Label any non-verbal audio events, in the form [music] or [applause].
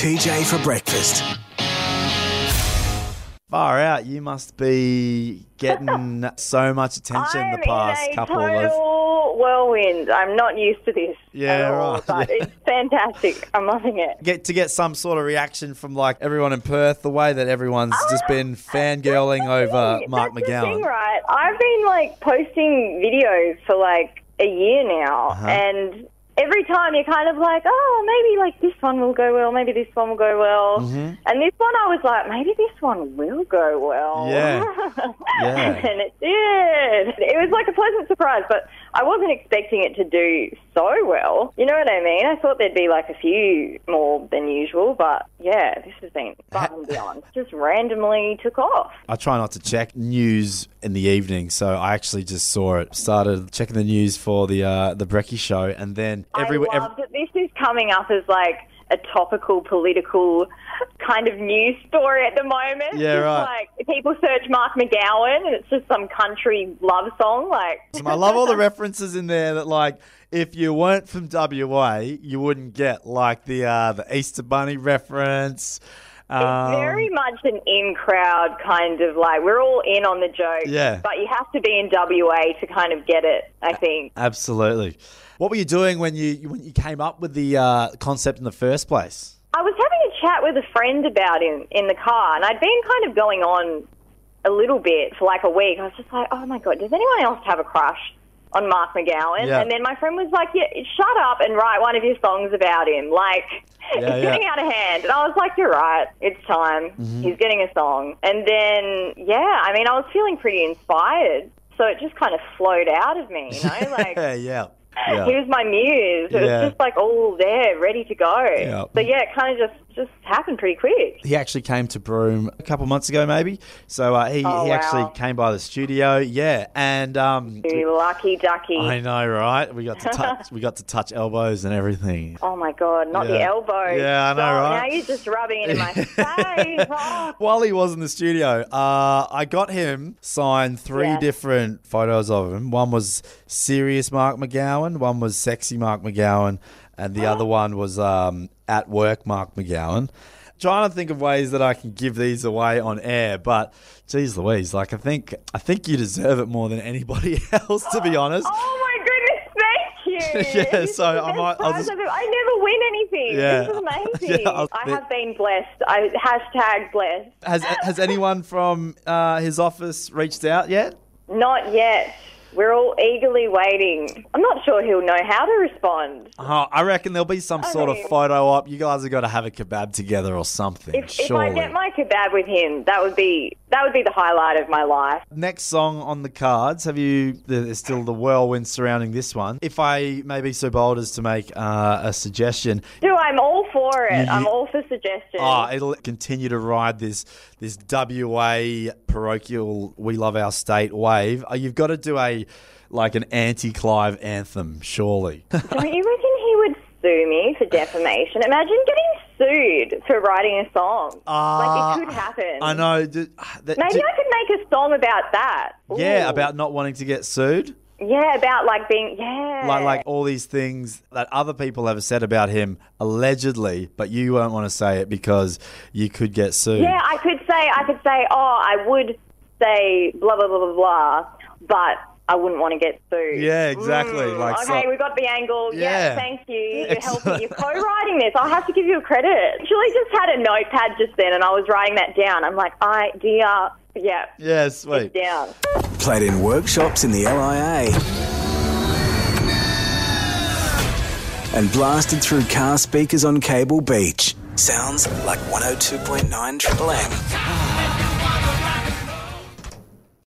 TJ for breakfast. Far out, you must be getting [laughs] so much attention I'm the past in a couple total of. whirlwind. I'm not used to this. Yeah, at all, right, But yeah. it's [laughs] fantastic. I'm loving it. Get to get some sort of reaction from like everyone in Perth, the way that everyone's just been fangirling over Mark That's The thing, McGowan. right? I've been like posting videos for like a year now, Uh-huh. and every time you're kind of like, oh, maybe like this one will go well, maybe this one will go well, Mm-hmm. and this one I was like, maybe this one will go well. Yeah. [laughs] Yeah. and it did. It was like a pleasant surprise, but I wasn't expecting it to do so well. You know what I mean? I thought there'd be like a few more than usual, but yeah, this has been above and beyond. Just randomly took off. I try not to check news in the evening, so I actually just saw it. Started checking the news for the uh, the Brecky show, and then every, I love that this is coming up as like a topical political kind of news story at the moment. Yeah, Just right. Like people search Mark McGowan and it's just some country love song. Like I love all the references in there that like if you weren't from WA, you wouldn't get like the uh, the Easter Bunny reference. It's Um, very much an in crowd kind of like we're all in on the joke. Yeah. But you have to be in WA to kind of get it, I think. Absolutely. What were you doing when you when you came up with the uh, concept in the first place? I was having a chat with a friend about him in the car, and I'd been kind of going on a little bit for like a week. I was just like, oh my God, does anyone else have a crush on Mark McGowan? Yeah. And then my friend was like, yeah, shut up and write one of your songs about him. Like, [laughs] Yeah, it's yeah. getting out of hand. And I was like, you're right, it's time. Mm-hmm. He's getting a song. And then, yeah, I mean, I was feeling pretty inspired. So it just kind of flowed out of me, you know? Like, [laughs] yeah, he was my muse. It was just like all there, ready to go. So yeah, it kind of just just happened pretty quick. He actually came to Broome a couple months ago, maybe. So uh, he, Oh, he wow. actually came by the studio. Yeah, and um, You lucky ducky. I know, right? We got to [laughs] touch. we got to touch elbows and everything. Oh my god, not the Yeah. elbow. Yeah, I know, Oh, right? Now you're just rubbing it in my [laughs] face. Oh. While he was in the studio, uh, I got him signed three different photos of him. One was serious Mark McGowan, one was sexy Mark McGowan, and the other one was um, at work Mark McGowan. Trying to think of ways that I can give these away on air, but geez Louise, like I think I think you deserve it more than anybody [laughs] else, to be honest. Oh my goodness, thank you. [laughs] Yeah, This so I might- I'll just- I never win anything. Yeah. This is [laughs] amazing. Yeah, I have been blessed. I hashtag blessed. Has has anyone from uh, his office reached out yet? Not yet. We're all eagerly waiting. I'm not sure he'll know how to respond. Oh, I reckon there'll be some sort of photo op. You guys have got to have a kebab together or something. If, if surely. I get my kebab with him, that would be that would be the highlight of my life. Next song on the cards. Have you? There's still the whirlwind surrounding this one. If I may be so bold as to make uh, a suggestion, Do for it. You- I'm all for suggestions. oh, it'll continue to ride this this WA parochial "We Love Our State" wave. Uh, you've got to do a like an anti-Clive anthem, surely. [laughs] Don't you reckon he would sue me for defamation? Imagine getting sued for writing a song. like it ah, could happen. I know. d- ah, that- Maybe I could make a song about that. yeah, about not wanting to get sued. Yeah, about like being yeah, like like all these things that other people have said about him allegedly, but you won't want to say it because you could get sued. yeah. I could say I could say oh I would say blah blah blah blah blah, but I wouldn't want to get sued. Yeah, exactly. Mm, like, okay, so- we got the angle. Yeah. Yeah, thank you. [laughs] You're helping. You're co-writing this. I'll have to give you a credit. Actually, just had a notepad just then, and I was writing that down. I'm like, I dear, yeah, Yeah, sweet. down. Played in workshops in the LIA. And blasted through car speakers on Cable Beach. Sounds like 102.9 Triple M.